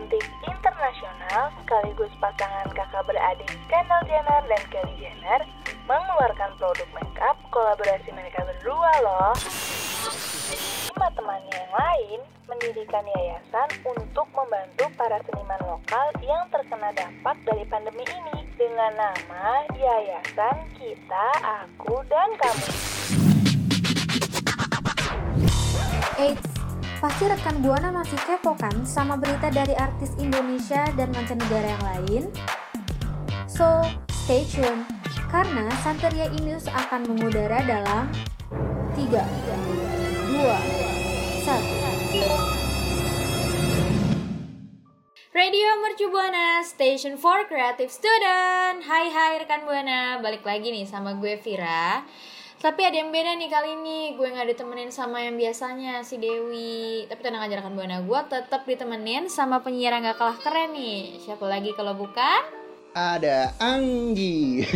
cantik internasional sekaligus pasangan kakak beradik Kendall Jenner dan Kylie Jenner mengeluarkan produk makeup kolaborasi mereka berdua loh. Lima temannya yang lain mendirikan yayasan untuk membantu para seniman lokal yang terkena dampak dari pandemi ini dengan nama Yayasan Kita, Aku, dan Kamu. Eits, pasti rekan Buana masih kepo kan sama berita dari artis Indonesia dan mancanegara yang lain? So, stay tune, karena Santeria News akan mengudara dalam 3, 2, 1. Radio Mercu Buana, Station for Creative Student. Hai hai rekan Buana, balik lagi nih sama gue Vira. Tapi ada yang beda nih kali ini, gue gak ditemenin sama yang biasanya si Dewi. Tapi tenang aja rekan Buana, gue tetap ditemenin sama penyiar yang gak kalah keren nih. Siapa lagi kalau bukan? ada Anggi.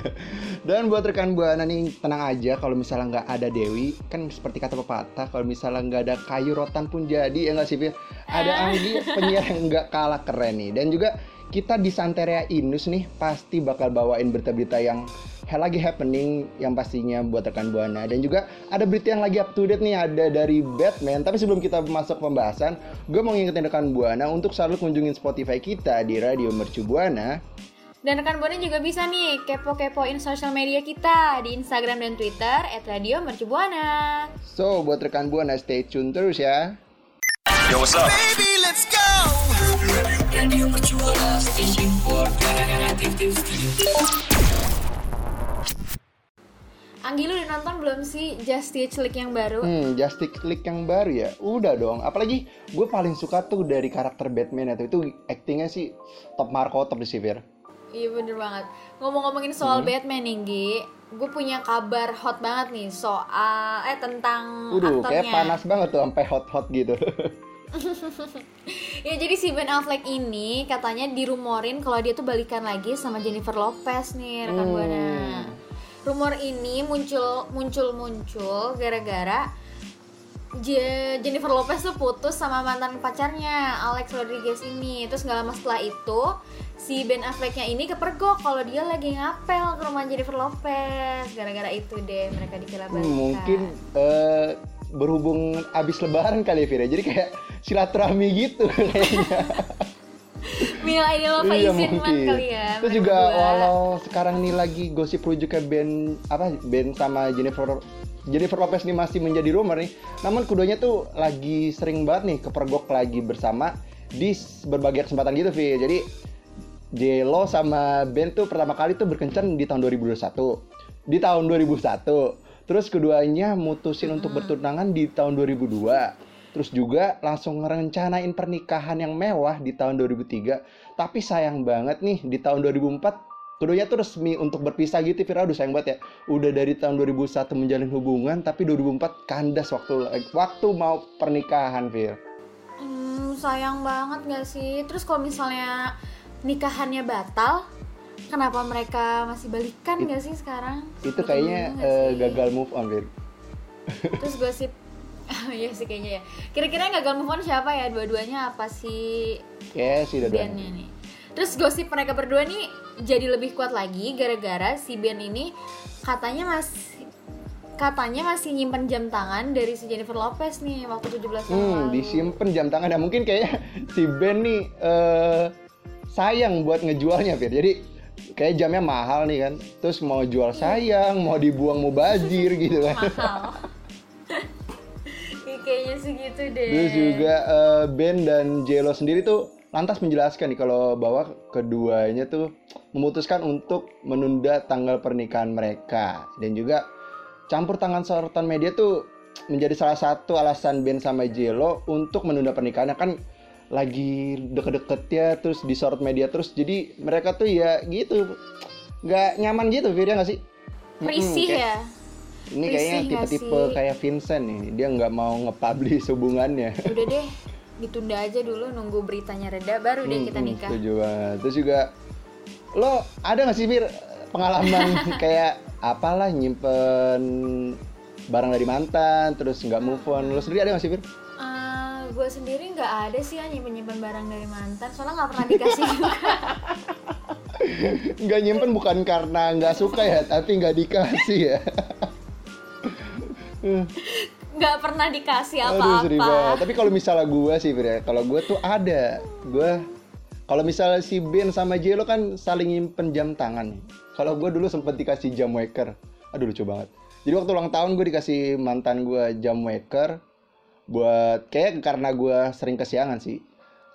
Dan buat rekan buana nih tenang aja kalau misalnya nggak ada Dewi, kan seperti kata pepatah kalau misalnya nggak ada kayu rotan pun jadi ya nggak sih Fir? Ada Ah. Anggi penyiar yang nggak kalah keren nih. Dan juga kita di Santeria Inus nih pasti bakal bawain berita-berita yang lagi happening yang pastinya buat rekan buana dan juga ada berita yang lagi up to date nih ada dari Batman tapi sebelum kita masuk pembahasan gue mau ngingetin rekan buana untuk selalu kunjungin Spotify kita di Radio Mercu Buana Dan rekan Buana juga bisa nih kepo-kepoin sosial media kita di Instagram dan Twitter @radio Mercu Buana. So, buat rekan Buana stay tune terus ya. Yo, what's up? Anggi lu udah nonton belum sih Justice League yang baru? Hmm, Justice League yang baru ya? Udah dong. Apalagi gue paling suka tuh dari karakter Batman itu. Itu actingnya sih top Marco top di Sivir. Iya bener banget. Ngomong-ngomongin soal Hmm. Batman nih, Gi. Gue punya kabar hot banget nih soal eh tentang Udah, kayak aktornya. panas banget tuh sampai hot-hot gitu. Ya jadi si Ben Affleck ini katanya dirumorin kalau dia tuh balikan lagi sama Jennifer Lopez nih rekan Hmm. buana. Rumor ini muncul muncul muncul gara-gara Je- Jennifer Lopez tuh putus sama mantan pacarnya Alex Rodriguez ini. Terus nggak lama setelah itu si Ben Afflecknya ini kepergok kalau dia lagi ngapel ke rumah Jennifer Lopez. Gara-gara itu deh mereka dikira Hmm, mungkin eh, berhubung abis lebaran kali ya Vira. Jadi kayak silaturahmi gitu kayaknya. Mila ini lo iya izin mungkin. kali ya. Terus juga berdua. walau sekarang nih lagi gosip rujuknya Ben apa Ben sama Jennifer Jennifer Lopez nih masih menjadi rumor nih. Namun keduanya tuh lagi sering banget nih kepergok lagi bersama di berbagai kesempatan gitu, Vi. Jadi J-Lo sama Ben tuh pertama kali tuh berkencan di tahun 2021. Di tahun 2001. Terus keduanya mutusin untuk bertunangan di tahun 2002. Terus juga langsung ngerencanain pernikahan yang mewah di tahun 2003. Tapi sayang banget nih di tahun 2004 keduanya tuh resmi untuk berpisah gitu Vira aduh sayang banget ya udah dari tahun 2001 menjalin hubungan tapi 2004 kandas waktu waktu mau pernikahan Vir Hmm, sayang banget gak sih? Terus kalau misalnya nikahannya batal, kenapa mereka masih balikan gak sih sekarang? itu kayaknya sih? gagal move on Vir Terus gosip Iya sih kayaknya ya. Kira-kira yang gagal move on siapa ya? Dua-duanya apa sih ya sih udah bandnya nih? Terus gosip mereka berdua nih jadi lebih kuat lagi gara-gara si band ini katanya masih katanya masih nyimpen jam tangan dari si Jennifer Lopez nih waktu 17 tahun Hmm, lalu. disimpan jam tangan. Nah, mungkin kayak si Ben nih eh, sayang buat ngejualnya, Fir. Jadi kayak jamnya mahal nih kan. Terus mau jual sayang, mau dibuang mau bajir gitu kan. mahal. Kayaknya sih gitu deh. Terus juga eh, Ben dan Jelo sendiri tuh lantas menjelaskan nih kalau bahwa keduanya tuh memutuskan untuk menunda tanggal pernikahan mereka dan juga campur tangan sorotan media tuh menjadi salah satu alasan Ben sama Jelo untuk menunda pernikahannya kan lagi deket-deketnya terus disorot media terus jadi mereka tuh ya gitu nggak nyaman gitu Fir ya nggak sih Risih kayak- ya. Ini kayaknya tipe-tipe kayak Vincent nih. Dia nggak mau nge-publish hubungannya. Udah deh, ditunda aja dulu nunggu beritanya reda baru deh kita Hmm, nikah. Setuju banget. Terus juga lo ada nggak sih Fir pengalaman kayak apalah nyimpen barang dari mantan terus nggak move on? Lo sendiri ada nggak sih Fir? Eh, gue sendiri nggak ada sih ya nyimpen nyimpen barang dari mantan. Soalnya nggak pernah dikasih juga. Nggak nyimpen bukan karena nggak suka ya tapi nggak dikasih ya nggak pernah dikasih apa-apa Tapi kalau misalnya gue sih, Fir, ya, kalau gue tuh ada. Gue kalau misalnya si Ben sama Jelo kan saling nyimpen jam tangan. Kalau gue dulu sempet dikasih jam waker. Aduh lucu banget. Jadi waktu ulang tahun gue dikasih mantan gue jam waker buat kayak karena gue sering kesiangan sih.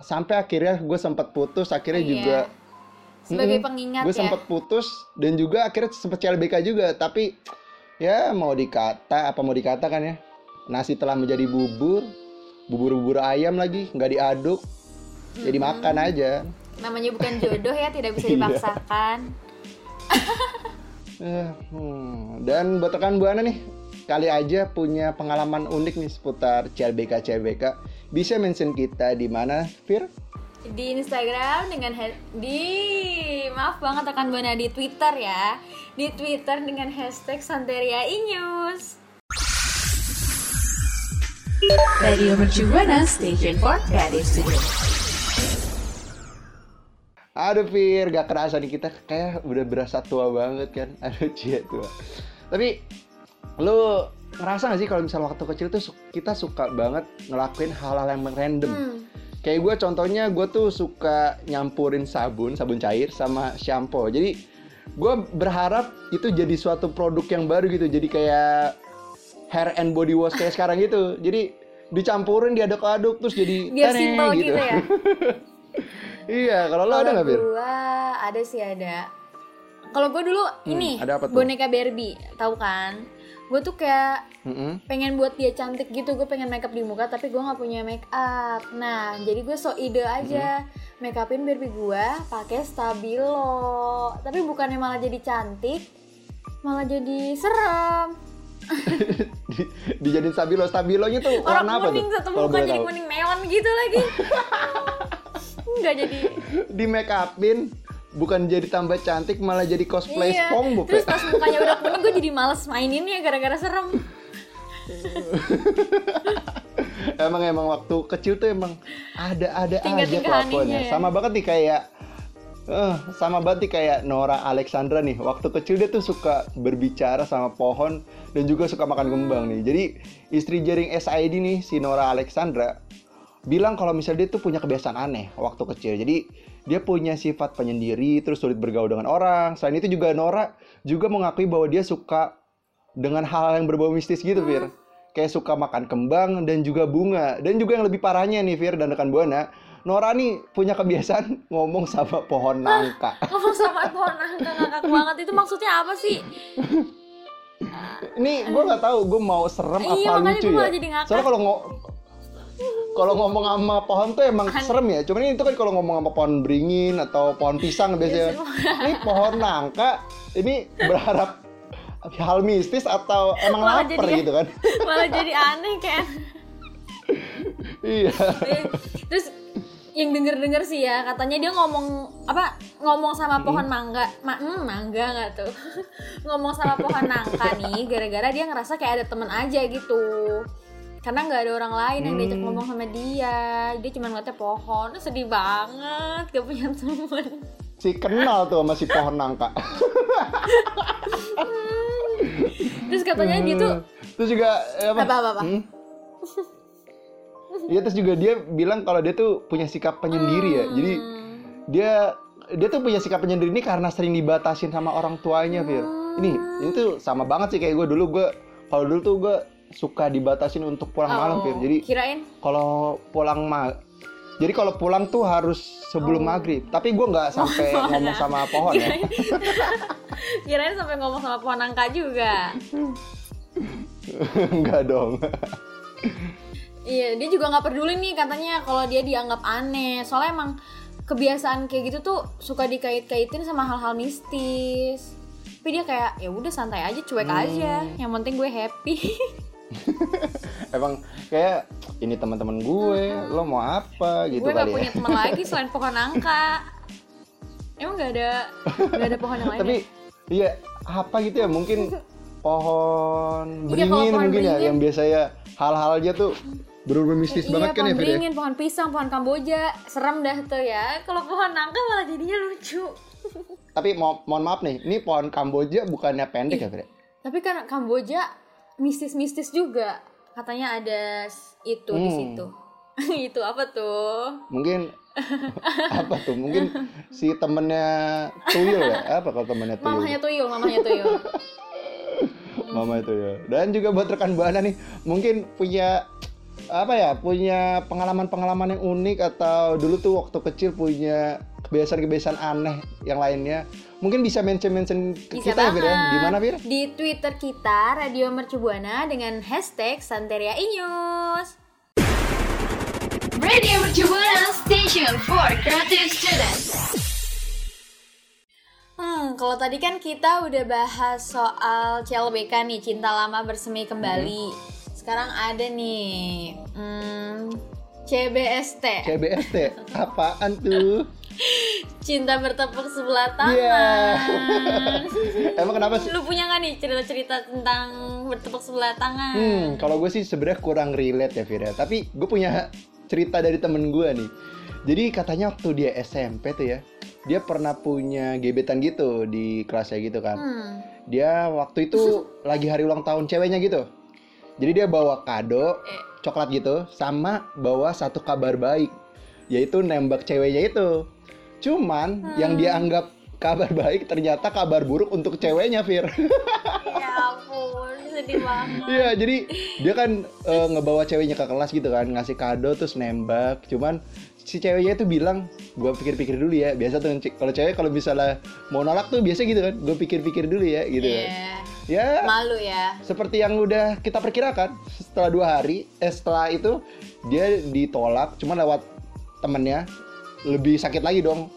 Sampai akhirnya gue sempat putus, akhirnya Iya. juga sebagai pengingat gue ya sempat putus dan juga akhirnya sempet CLBK juga tapi ya mau dikata apa mau dikatakan ya? Nasi telah menjadi bubur bubur-bubur ayam lagi nggak diaduk. Jadi makan aja. Namanya bukan jodoh ya tidak bisa Iya. dipaksakan. Eh, hmm. dan buat rekan buana nih kali aja punya pengalaman unik nih seputar CLBK CLBK bisa mention kita di mana Fir di Instagram dengan di maaf banget rekan buana di Twitter ya. Di Twitter dengan hashtag Santeria Inews Radio Mercu Buana Station for Creative Studio. Aduh Fir, gak kerasa nih kita kayak udah berasa tua banget kan. Aduh cia tua. Tapi lu ngerasa gak sih kalau misalnya waktu kecil tuh kita suka banget ngelakuin hal-hal yang random? Hmm. Kayak gue contohnya gue tuh suka nyampurin sabun, sabun cair sama shampoo Jadi gue berharap itu jadi suatu produk yang baru gitu Jadi kayak hair and body wash kayak sekarang gitu Jadi dicampurin, diaduk-aduk terus jadi biar teneng simpel gitu ya Iya, kalau lo ada nggak Bir? gua ada sih ada. Kalau gue dulu ini ada apa tuh? boneka Barbie, tahu kan? Gue tuh kayak Mm-mm. pengen buat dia cantik gitu, gue pengen makeup di muka tapi gue nggak punya make up. Nah, jadi gue so ide aja make upin Barbie gue pakai stabilo. Tapi bukannya malah jadi cantik, malah jadi serem. di, dijadiin stabilo stabilonya tuh Orang warna apa tuh? kuning satu muka jadi tahu. kuning neon gitu lagi. Nggak jadi Di make upin bukan jadi tambah cantik malah jadi cosplay Iya. SpongeBob Terus pas mukanya udah kuning gue jadi males maininnya gara-gara serem. emang emang waktu kecil tuh emang ada ada aja kelakuannya. anehnya ya. Sama banget nih kayak eh sama banget nih kayak Nora Alexandra nih. Waktu kecil dia tuh suka berbicara sama pohon dan juga suka makan kembang nih. Jadi istri jaring SID nih si Nora Alexandra bilang kalau misalnya dia tuh punya kebiasaan aneh waktu kecil. Jadi dia punya sifat penyendiri, terus sulit bergaul dengan orang. Selain itu juga Nora juga mengakui bahwa dia suka dengan hal yang berbau mistis gitu, Fir. Kayak suka makan kembang dan juga bunga. Dan juga yang lebih parahnya nih, Fir dan rekan Buana, Nora nih punya kebiasaan ngomong sama pohon nangka. Ngomong sama pohon nangka ngakak banget itu maksudnya apa sih? Ini gue nggak tahu gue mau serem Iya, apa lucu ya. jadi ngakak. Soalnya kalau kalau ngomong sama pohon tuh emang serem ya. Cuman ini itu kan kalau ngomong sama pohon beringin atau pohon pisang biasanya. ini pohon nangka, ini berharap hal mistis atau emang Malah lapar jadi- gitu kan? Malah jadi aneh kan. iya. Terus yang denger-denger sih ya katanya dia ngomong apa ngomong sama pohon mangga ma hmm, mangga nggak tuh ngomong sama pohon nangka nih gara-gara dia ngerasa kayak ada temen aja gitu karena nggak ada orang lain yang diajak Hmm. ngomong sama dia dia cuma ngeliatnya pohon sedih banget gak punya temen Si kenal tuh sama si pohon nangka. terus katanya dia tuh Terus juga eh, apa? apa apa apa Hmm? Iya terus juga dia bilang kalau dia tuh punya sikap penyendiri ya. Jadi Hmm. dia dia tuh punya sikap penyendiri ini karena sering dibatasin sama orang tuanya, Fir. Ini ini tuh sama banget sih kayak gue dulu gue kalau dulu tuh gue suka dibatasin untuk pulang malam, Oh, Fir. Jadi kirain kalau pulang ma jadi kalau pulang tuh harus sebelum maghrib. Tapi gue nggak sampai ngomong sama pohon ya. kirain kirain sampai ngomong sama pohon nangka juga Enggak dong. Iya, dia juga nggak peduli nih katanya kalau dia dianggap aneh. Soalnya emang kebiasaan kayak gitu tuh suka dikait-kaitin sama hal-hal mistis. Tapi dia kayak ya udah santai aja, cuek Hmm. aja. Yang penting gue happy. Emang kayak ini teman-teman gue, lo mau apa gitu gue nggak kali punya ya. teman lagi selain pohon nangka. Emang nggak ada nggak ada pohon yang lain? Tapi ya? iya apa gitu ya mungkin pohon Iya, beringin pohon mungkin ya beringin. yang biasanya hal-halnya tuh Bener-bener mistis iya, banget kan ya ya? beringin, pohon pisang, pohon kamboja, serem dah tuh ya. Kalau pohon nangka malah jadinya lucu. Tapi mo mohon maaf nih, ini pohon Kamboja bukannya pendek ya Fir? Tapi kan Kamboja mistis-mistis juga. Katanya ada itu di Hmm. situ. itu apa tuh? Mungkin apa tuh? Mungkin si temennya Tuyul ya? Apa kalau temennya Tuyul? Mamanya tuyul, mamanya tuyul. Mama itu ya. Dan juga buat rekan Buana nih, mungkin punya apa ya? Punya pengalaman-pengalaman yang unik atau dulu tuh waktu kecil punya kebiasaan-kebiasaan aneh yang lainnya. Mungkin bisa mention-mention ke Bisa kita ya, Fir ya? Di mana, Fir? Di Twitter kita Radio Mercubuana dengan hashtag Santeria Inews. Radio Mercubuana Station for Creative Students. Hmm, kalau tadi kan kita udah bahas soal CLBK nih, cinta lama bersemi kembali. Sekarang ada nih, hmm, CBST, CBST. Apaan tuh? cinta bertepuk sebelah tangan. Iya. Emang kenapa sih? Lu punya nggak nih cerita-cerita tentang bertepuk sebelah tangan? Hmm, kalau gue sih sebenarnya kurang relate ya Fira. Tapi gue punya cerita dari temen gue nih. Jadi katanya waktu dia SMP tuh ya, dia pernah punya gebetan gitu di kelasnya gitu kan. Hmm. Dia waktu itu lagi hari ulang tahun ceweknya gitu. Jadi dia bawa kado Eh. coklat gitu, sama bawa satu kabar baik, yaitu nembak ceweknya itu. Cuman yang dia anggap kabar baik ternyata kabar buruk untuk ceweknya, Fir. Ya ampun, sedih banget. Iya, jadi dia kan eh, ngebawa ceweknya ke kelas gitu kan, ngasih kado terus nembak. Cuman si ceweknya itu bilang, gua pikir-pikir dulu ya. Biasa tuh kalau cewek kalau misalnya mau nolak tuh biasa gitu kan, gue pikir-pikir dulu ya gitu kan. Iya. Ya, Malu ya. seperti yang udah kita perkirakan, setelah dua hari, eh setelah itu dia ditolak, cuma lewat temennya lebih sakit lagi dong.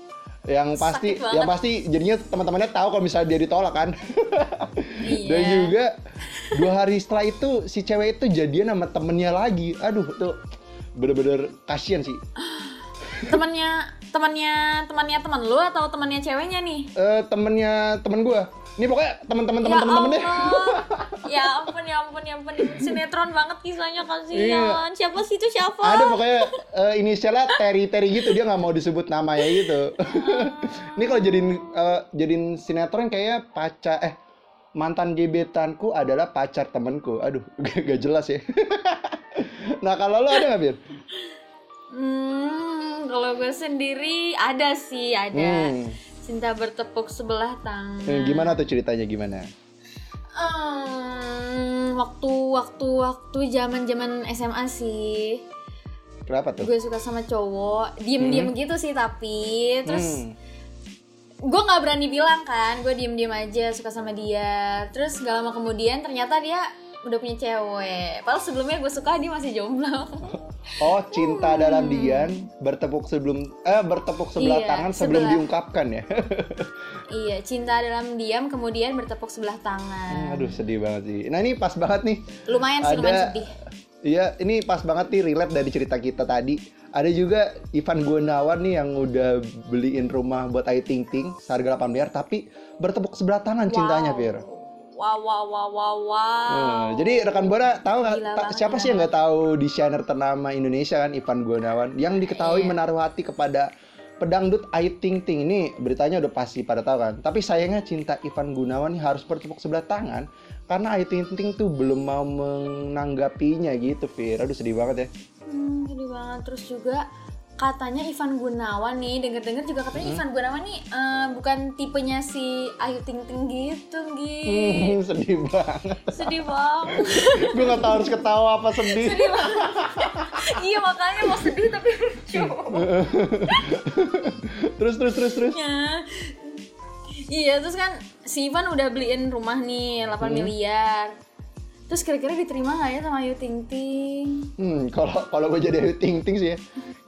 Yang pasti, yang pasti jadinya teman-temannya tahu kalau misalnya dia ditolak kan. Dan Iya. juga dua hari setelah itu si cewek itu jadian sama temennya lagi. Aduh tuh bener-bener kasihan sih. Temannya, temannya, temannya teman lu atau temannya ceweknya nih? Eh temennya temen gue. Ini pokoknya teman-teman Ya teman-teman deh. Allah. ya ampun, ya ampun, ya ampun. Sinetron banget kisahnya kasihan. Siapa sih itu siapa? Iya. Ada pokoknya eh, inisialnya Terry Terry gitu dia nggak mau disebut namanya gitu. Ini kalau jadiin eh, jadiin sinetron kayak pacar eh mantan gebetanku adalah pacar temenku. Aduh, gak jelas ya. nah kalau lo ada nggak Bir? Hmm, kalau gue sendiri ada sih, ada. Hmm. Cinta bertepuk sebelah tangan. Eh, Gimana tuh ceritanya gimana? Hmm, waktu waktu waktu zaman zaman SMA sih. Kenapa tuh? Gue suka sama cowok, diem diem gitu sih tapi terus Hmm. gue nggak berani bilang kan, gue diem diem aja suka sama dia. Terus gak lama kemudian ternyata dia udah punya cewek. Padahal sebelumnya gue suka dia masih jomblo. Oh, cinta dalam diam bertepuk sebelum eh bertepuk sebelah Iya, tangan sebelum sebelah. diungkapkan ya. iya, cinta dalam diam kemudian bertepuk sebelah tangan. Aduh, sedih banget sih. Nah, ini pas banget nih. Lumayan sih, lumayan sedih. Iya, ini pas banget nih relate dari cerita kita tadi. Ada juga Ivan Gunawan nih yang udah beliin rumah buat Ayu Ting Ting seharga 8 miliar tapi bertepuk sebelah tangan cintanya, Fir. Wow, wow, wow, wow, wow. Hmm, jadi rekan Buana tahu nggak ta- siapa sih yang nggak tahu desainer ternama Indonesia kan Ivan Gunawan yang diketahui Iya. menaruh hati kepada pedangdut Ayu Ting Ting ini beritanya udah pasti pada tahu kan. Tapi sayangnya cinta Ivan Gunawan ini harus bertepuk sebelah tangan karena Ayu Ting Ting tuh belum mau menanggapinya gitu, Fir. Aduh sedih banget ya. Hmm, sedih banget. Terus juga katanya Ivan Gunawan nih, denger-denger juga katanya Hmm. Ivan Gunawan nih eh, bukan tipenya si Ayu Ting Ting gitu, Gi. Hmm, sedih banget. Sedih banget. Gue nggak tahu harus ketawa apa sedih. sedih banget. iya, makanya mau sedih tapi lucu. terus terus terus terus. Ya. Iya, terus kan si Ivan udah beliin rumah nih 8 Hmm. miliar. Terus kira-kira diterima nggak ya sama Ayu Ting Ting? Hmm, kalau kalau gue jadi Ayu Ting Ting sih ya,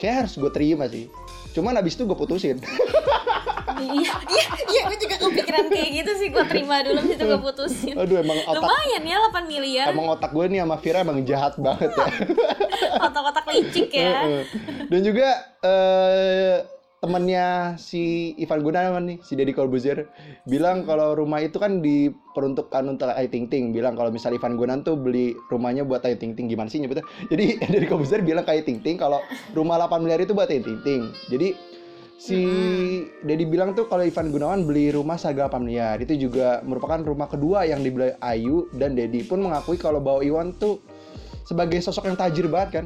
kayak harus gue terima sih. Cuman abis itu gue putusin. iya, iya, iya, gue juga kepikiran kayak gitu sih. Gue terima dulu, habis itu gue putusin. Aduh emang otak Lumayan ya 8 miliar. emang otak gue nih sama Vira emang jahat banget ya. Otak-otak licik ya. Dan juga eh, temennya si Ivan Gunawan nih, si Deddy Corbuzier bilang kalau rumah itu kan diperuntukkan untuk Ayu Ting Ting. Bilang kalau misalnya Ivan Gunawan tuh beli rumahnya buat Ayu Ting Ting gimana sih nyebutnya? Jadi Deddy Corbuzier bilang ke Ayu Ting Ting kalau rumah 8 miliar itu buat Ayu Ting Ting. Jadi si Deddy bilang tuh kalau Ivan Gunawan beli rumah seharga 8 miliar itu juga merupakan rumah kedua yang dibeli Ayu dan Deddy pun mengakui kalau Bao Iwan tuh sebagai sosok yang tajir banget kan.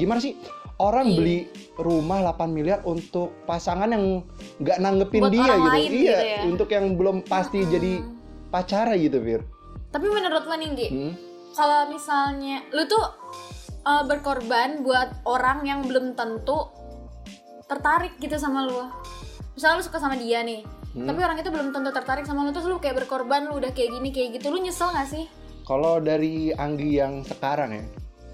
Gimana sih orang Iya. beli rumah 8 miliar untuk pasangan yang nggak nanggepin Buat dia gitu. lain iya, gitu ya. untuk yang belum pasti jadi pacara gitu, Fir. Tapi menurut lo nih, Gi, Hmm. kalau misalnya lu tuh uh, berkorban buat orang yang belum tentu tertarik gitu sama lu. Misalnya lu suka sama dia nih, Hmm. tapi orang itu belum tentu tertarik sama lu terus lu kayak berkorban, lu udah kayak gini kayak gitu, lu nyesel gak sih? Kalau dari Anggi yang sekarang ya.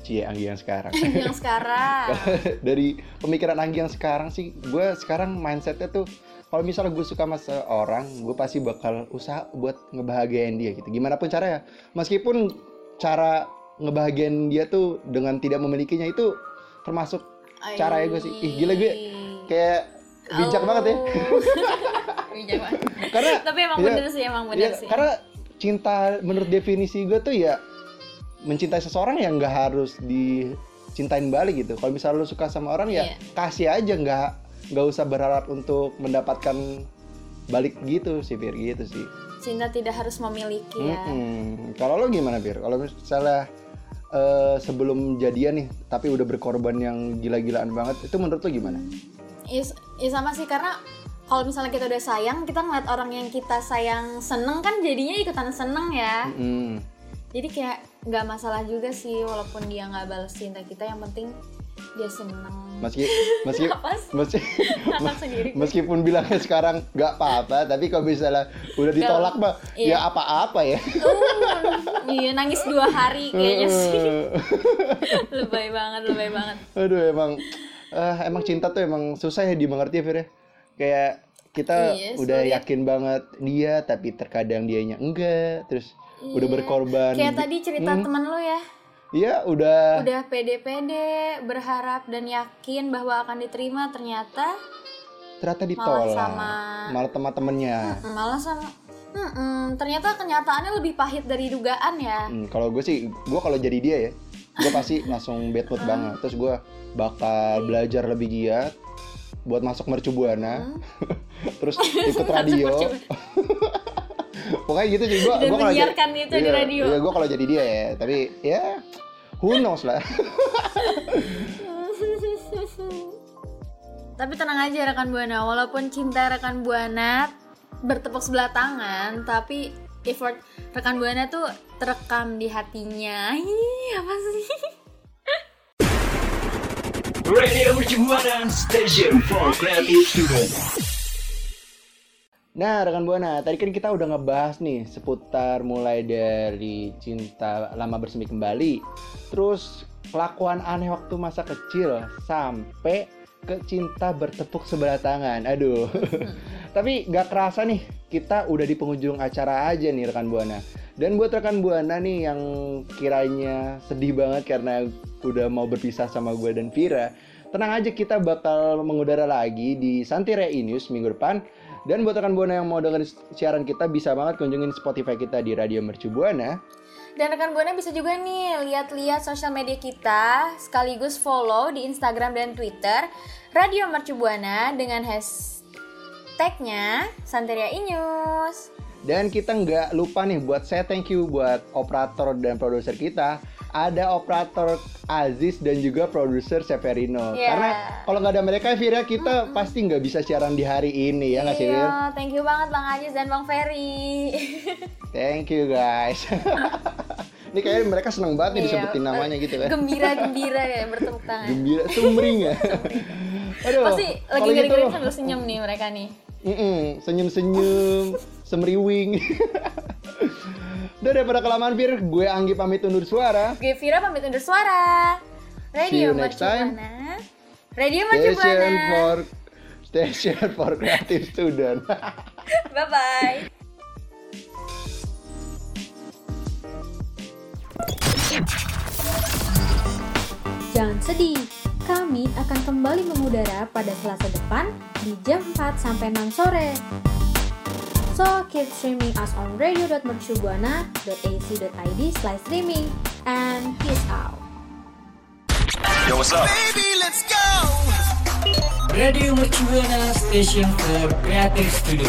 Cie, Anggi yang sekarang. yang sekarang. dari pemikiran Anggi yang sekarang sih, gue sekarang mindsetnya tuh kalau misalnya gue suka sama seorang, gue pasti bakal usaha buat ngebahagiain dia gitu. Gimana pun caranya, meskipun cara ngebahagiain dia tuh dengan tidak memilikinya itu termasuk cara ya gue sih. Ih gila gue kayak bijak Oh. banget ya. Bijak banget. Karena Tapi emang bener sih, emang bener Iya, sih. Karena cinta menurut definisi gue tuh ya mencintai seseorang yang nggak harus dicintain balik gitu. Kalau misalnya lu suka sama orang ya Iya. kasih aja nggak nggak usah berharap untuk mendapatkan balik gitu sih Fir gitu sih. Cinta tidak harus memiliki ya. Mm-mm. Kalau lo gimana Fir? Kalau misalnya eh, sebelum jadian nih tapi udah berkorban yang gila-gilaan banget itu menurut lo gimana? Is, ya sama sih karena kalau misalnya kita udah sayang, kita ngeliat orang yang kita sayang seneng kan jadinya ikutan seneng ya. Mm. Jadi kayak nggak masalah juga sih walaupun dia nggak balas cinta kita, yang penting dia seneng. Meski meski meski. Meskipun bilangnya sekarang nggak apa-apa, tapi kalau misalnya udah ditolak mah Iya. ya apa-apa ya. Uh, iya nangis dua hari kayaknya sih. lebay banget, lebay banget. Aduh emang eh, emang cinta tuh emang susah ya dimengerti ya Fir ya. Kayak kita Iya, udah yakin banget dia tapi terkadang dianya enggak, terus udah Iya. berkorban. Kayak tadi cerita Hmm. teman lu ya, Iya, udah udah pede-pede, berharap dan yakin bahwa akan diterima, ternyata ternyata ditolak. sama- Malah teman-temannya. malah sama Mm-mm, ternyata kenyataannya lebih pahit dari dugaan ya. Hmm, kalau gue sih, gue kalau jadi dia ya, gue pasti langsung bad mood banget. Terus gue bakal belajar lebih giat buat masuk mercubuana, terus ikut radio. Pokoknya gitu sih gue. Dan menyiarkan itu di radio. Iya, gue kalau jadi dia ya. Tapi ya, who knows lah. Tapi tenang aja rekan buana, walaupun cinta rekan buana bertepuk sebelah tangan, tapi effort rekan buana tuh terekam di hatinya. Ih, apa sih? Radio Mercubuana Station for Creative Students. Nah, rekan Buana, tadi kan kita udah ngebahas nih seputar mulai dari cinta lama bersemi kembali, terus kelakuan aneh waktu masa kecil, sampai ke cinta bertepuk sebelah tangan. Aduh. Tapi gak kerasa nih, kita udah di penghujung acara aja nih rekan Buana. Dan buat rekan Buana nih yang kiranya sedih banget karena udah mau berpisah sama gue dan Vira, tenang aja kita bakal mengudara lagi di Santire News minggu depan. Dan buat rekan Buana yang mau dengerin siaran kita bisa banget kunjungin Spotify kita di Radio Mercu Buana. Dan rekan buana bisa juga nih lihat-lihat sosial media kita, sekaligus follow di Instagram dan Twitter Radio Mercu Buana dengan hashtagnya Santeria Inews. Dan kita nggak lupa nih buat saya thank you buat operator dan produser kita. Ada operator Aziz dan juga produser Severino. Iya. Karena kalau nggak ada mereka, Vira kita pasti nggak bisa siaran di hari ini ya nggak sih? Iya, thank you banget Bang Aziz dan Bang Ferry. Thank you guys. Ini kayaknya mereka seneng banget nih Iya, disebutin namanya gitu kan. Gembira-gembira ya bertepuk tangan. Gembira, sumring ya. Aduh, Pasti lagi kalau gitu, senyum nih mereka nih. mm-mm, senyum-senyum, semriwing. Udah daripada kelamaan Fir, gue Anggi pamit undur suara. Gue Vira pamit undur suara. See you Radio next time. Mercubuana. Radio Mercubuana. Station for Station for Creative Student. Bye bye. Jangan sedih, kami akan kembali mengudara pada Selasa depan di jam 4 sampai 6 sore. So, keep streaming us on radio.mercubuana.ac.id slash streaming and peace out. Yo, what's up? Radio Mercubuana Station for Creative Studio.